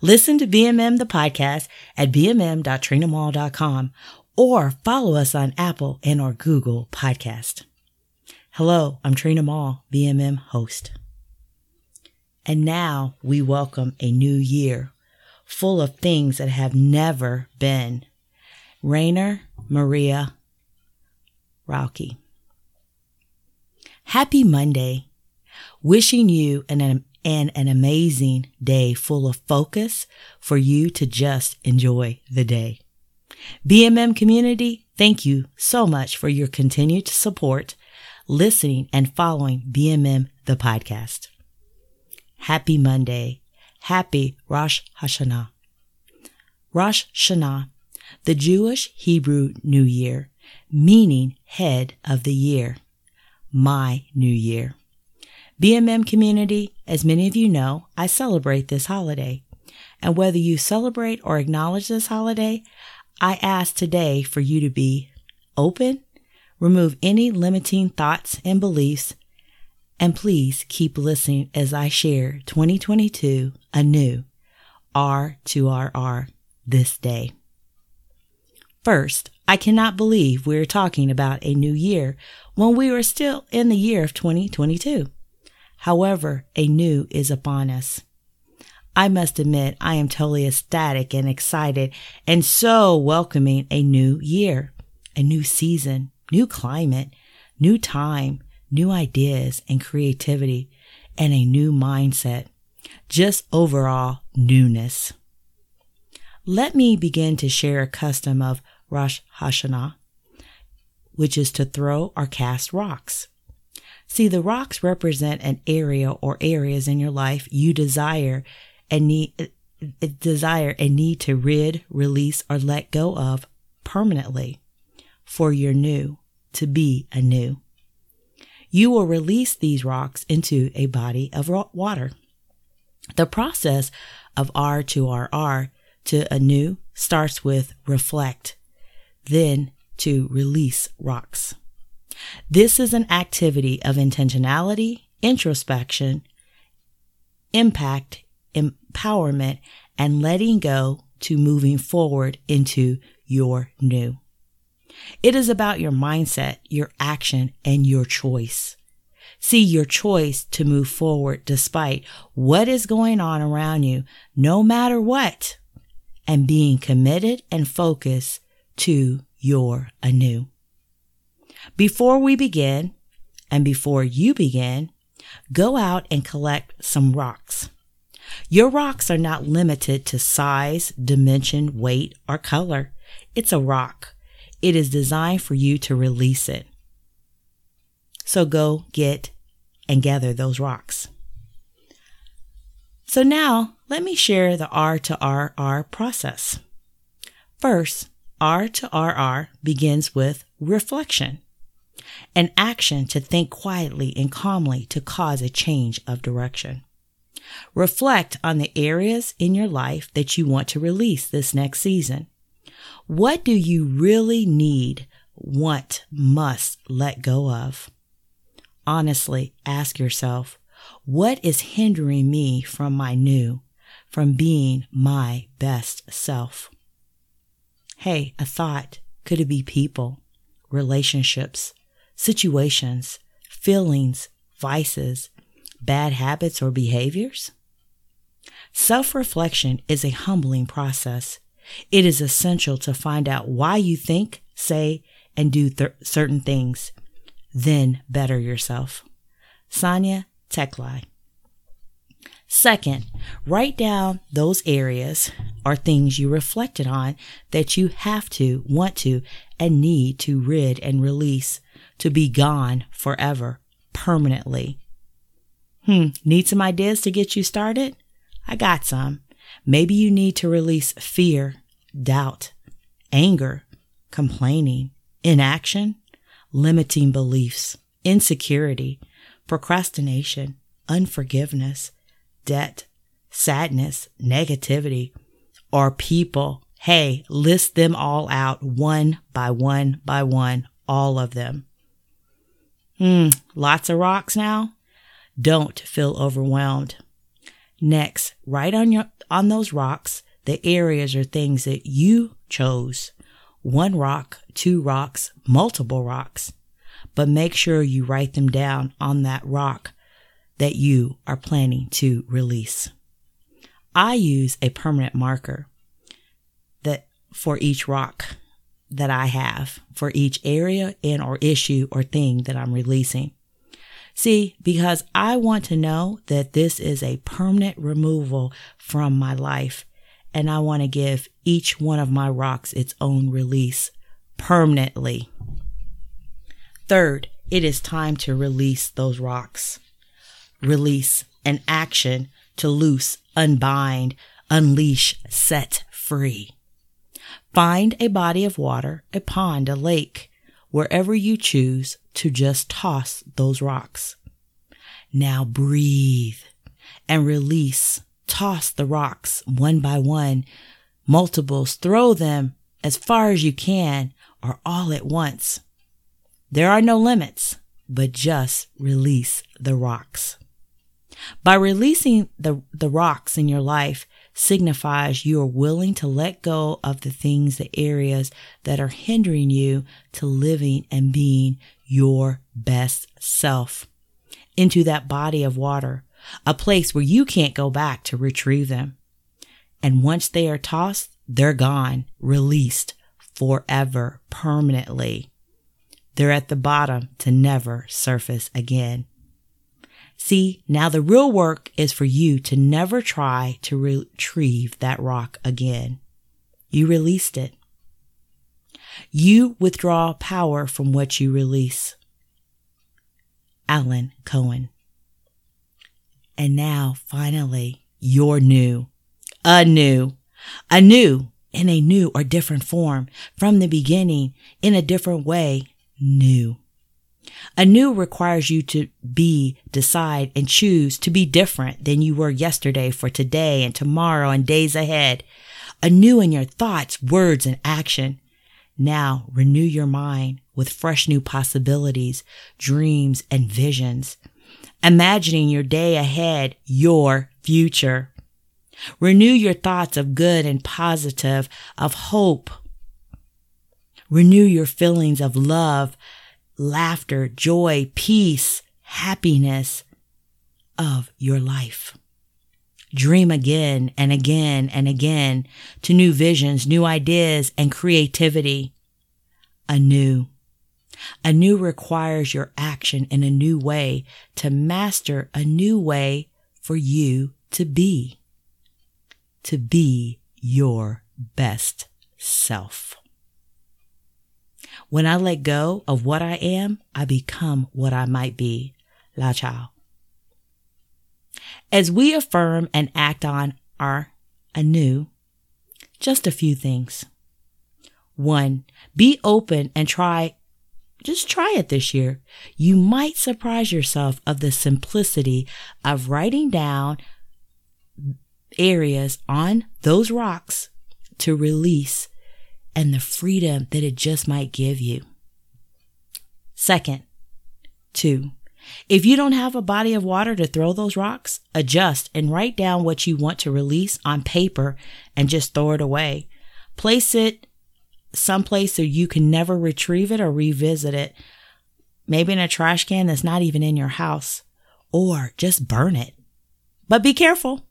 Listen to BMM the podcast at bmm.trinamall.com or follow us on Apple and or Google Podcast. Hello, I'm Trina Mall, BMM host. And now we welcome a new year full of things that have never been. Rainer Maria Rilke. Happy Monday. Wishing you an and an amazing day full of focus for you to just enjoy the day. BMM community, thank you so much for your continued support, listening and following BMM the podcast. Happy Monday. Happy Rosh Hashanah. Rosh Hashanah, the Jewish Hebrew New Year, meaning head of the year, my new year. BMM community, as many of you know, I celebrate this holiday. And whether you celebrate or acknowledge this holiday, I ask today for you to be open, remove any limiting thoughts and beliefs, and please keep listening as I share 2022 anew, R to RR, this day. First, I cannot believe we're talking about a new year when we are still in the year of 2022. However, a new is upon us. I must admit, I am totally ecstatic and excited and so welcoming a new year, a new season, new climate, new time, new ideas and creativity, and a new mindset. Just overall newness. Let me begin to share a custom of Rosh Hashanah, which is to throw or cast rocks. See, the rocks represent an area or areas in your life you desire and need uh, desire and need to rid, release, or let go of permanently for your new to be anew. You will release these rocks into a body of water. The process of R to RR to anew starts with reflect, then to release rocks. This is an activity of intentionality, introspection, impact, empowerment, and letting go to moving forward into your new. It is about your mindset, your action, and your choice. See your choice to move forward despite what is going on around you, no matter what, and being committed and focused to your anew. Before we begin, and before you begin, go out and collect some rocks. Your rocks are not limited to size, dimension, weight, or color. It's a rock. It is designed for you to release it. So go get and gather those rocks. So now let me share the R to RR process. First, R to RR begins with reflection an action to think quietly and calmly to cause a change of direction. Reflect on the areas in your life that you want to release this next season. What do you really need, want, must let go of? Honestly, ask yourself, what is hindering me from my new, from being my best self? Hey, a thought. Could it be people, relationships, situations, feelings, vices, bad habits, or behaviors? Self reflection is a humbling process. It is essential to find out why you think, say, and do th- certain things, then better yourself. Sonya Teclai. Second, write down those areas or things you reflected on that you have to, want to, and need to rid and release to be gone forever, permanently. Hmm, need some ideas to get you started? I got some. Maybe you need to release fear, doubt, anger, complaining, inaction, limiting beliefs, insecurity, procrastination, unforgiveness, debt, sadness, negativity, or people. Hey, list them all out one by one by one, all of them. Hmm, lots of rocks now? Don't feel overwhelmed. Next, write on your on those rocks the areas or things that you chose. One rock, two rocks, multiple rocks. But make sure you write them down on that rock that you are planning to release. I use a permanent marker that for each rock that I have for each area and or issue or thing that I'm releasing. See, because I want to know that this is a permanent removal from my life and I want to give each one of my rocks its own release permanently. Third, it is time to release those rocks. Release an action to loose, unbind, unleash, set free. Find a body of water, a pond, a lake, wherever you choose to just toss those rocks. Now breathe and release. Toss the rocks one by one, multiples, throw them as far as you can or all at once. There are no limits, but just release the rocks. By releasing the, the rocks in your life signifies you are willing to let go of the things, the areas that are hindering you to living and being your best self into that body of water, a place where you can't go back to retrieve them. And once they are tossed, they're gone, released forever, permanently. They're at the bottom to never surface again. See, now the real work is for you to never try to retrieve that rock again. You released it. You withdraw power from what you release. Alan Cohen. And now, finally, you're new. Anew. Anew in a new or different form. From the beginning, in a different way. New. Anew requires you to be, decide, and choose to be different than you were yesterday for today and tomorrow and days ahead. Anew in your thoughts, words, and action. Now renew your mind with fresh new possibilities, dreams, and visions. Imagining your day ahead, your future. Renew your thoughts of good and positive, of hope. Renew your feelings of love, laughter, joy, peace, happiness of your life. Dream again and again and again to new visions, new ideas, and creativity. Anew. Anew requires your action in a new way to master a new way for you to be. To be your best self. When I let go of what I am, I become what I might be. Lao Tzu. As we affirm and act on our anew, just a few things. One, be open and try, just try it this year. You might surprise yourself of the simplicity of writing down areas on those rocks to release and the freedom that it just might give you. Second, two, if you don't have a body of water to throw those rocks, adjust and write down what you want to release on paper and just throw it away. Place it someplace so you can never retrieve it or revisit it. Maybe in a trash can that's not even in your house, or just burn it. But be careful.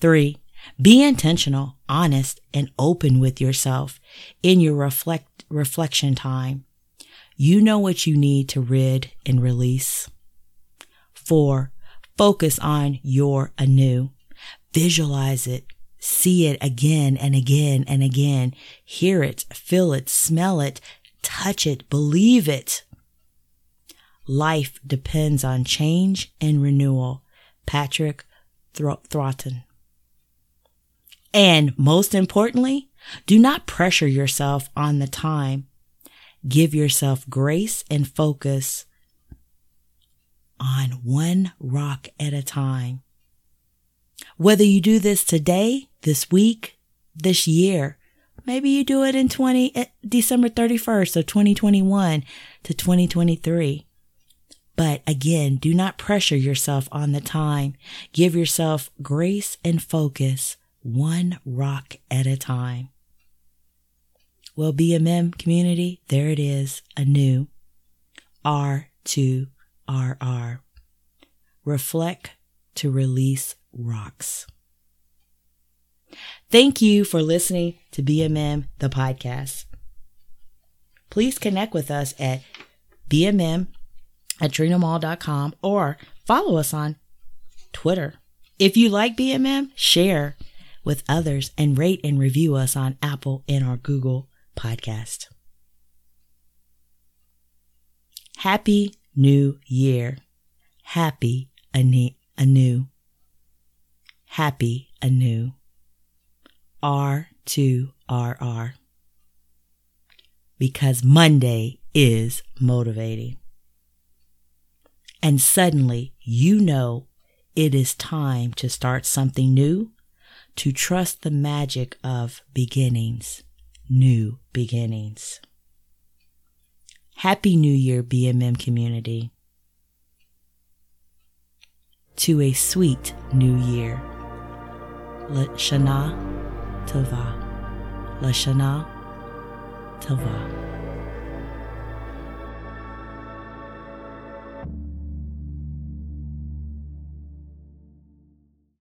Three, be intentional, honest, and open with yourself in your reflect, reflection time. You know what you need to rid and release. Four, focus on your anew. Visualize it. See it again and again and again. Hear it, feel it, smell it, touch it, believe it. Life depends on change and renewal. Patrick Thro-. And most importantly, do not pressure yourself on the time. Give yourself grace and focus on one rock at a time. Whether you do this today, this week, this year, maybe you do it in 20, eh, December 31st of 2021 to 2023. But again, do not pressure yourself on the time. Give yourself grace and focus one rock at a time. Well, BMM community, there it is, anew. R2RR. Reflect to release rocks. Thank you for listening to BMM, the podcast. Please connect with us at BMM at trinamall.com or follow us on Twitter. If you like BMM, share with others and rate and review us on Apple and our Google podcast. Happy New Year. Happy anew. Happy anew. R2RR. Because Monday is motivating. And suddenly you know it is time to start something new, to trust the magic of beginnings, new beginnings. Happy New Year, BMM community. To a sweet new year. Shana Tova. Lashana Tova.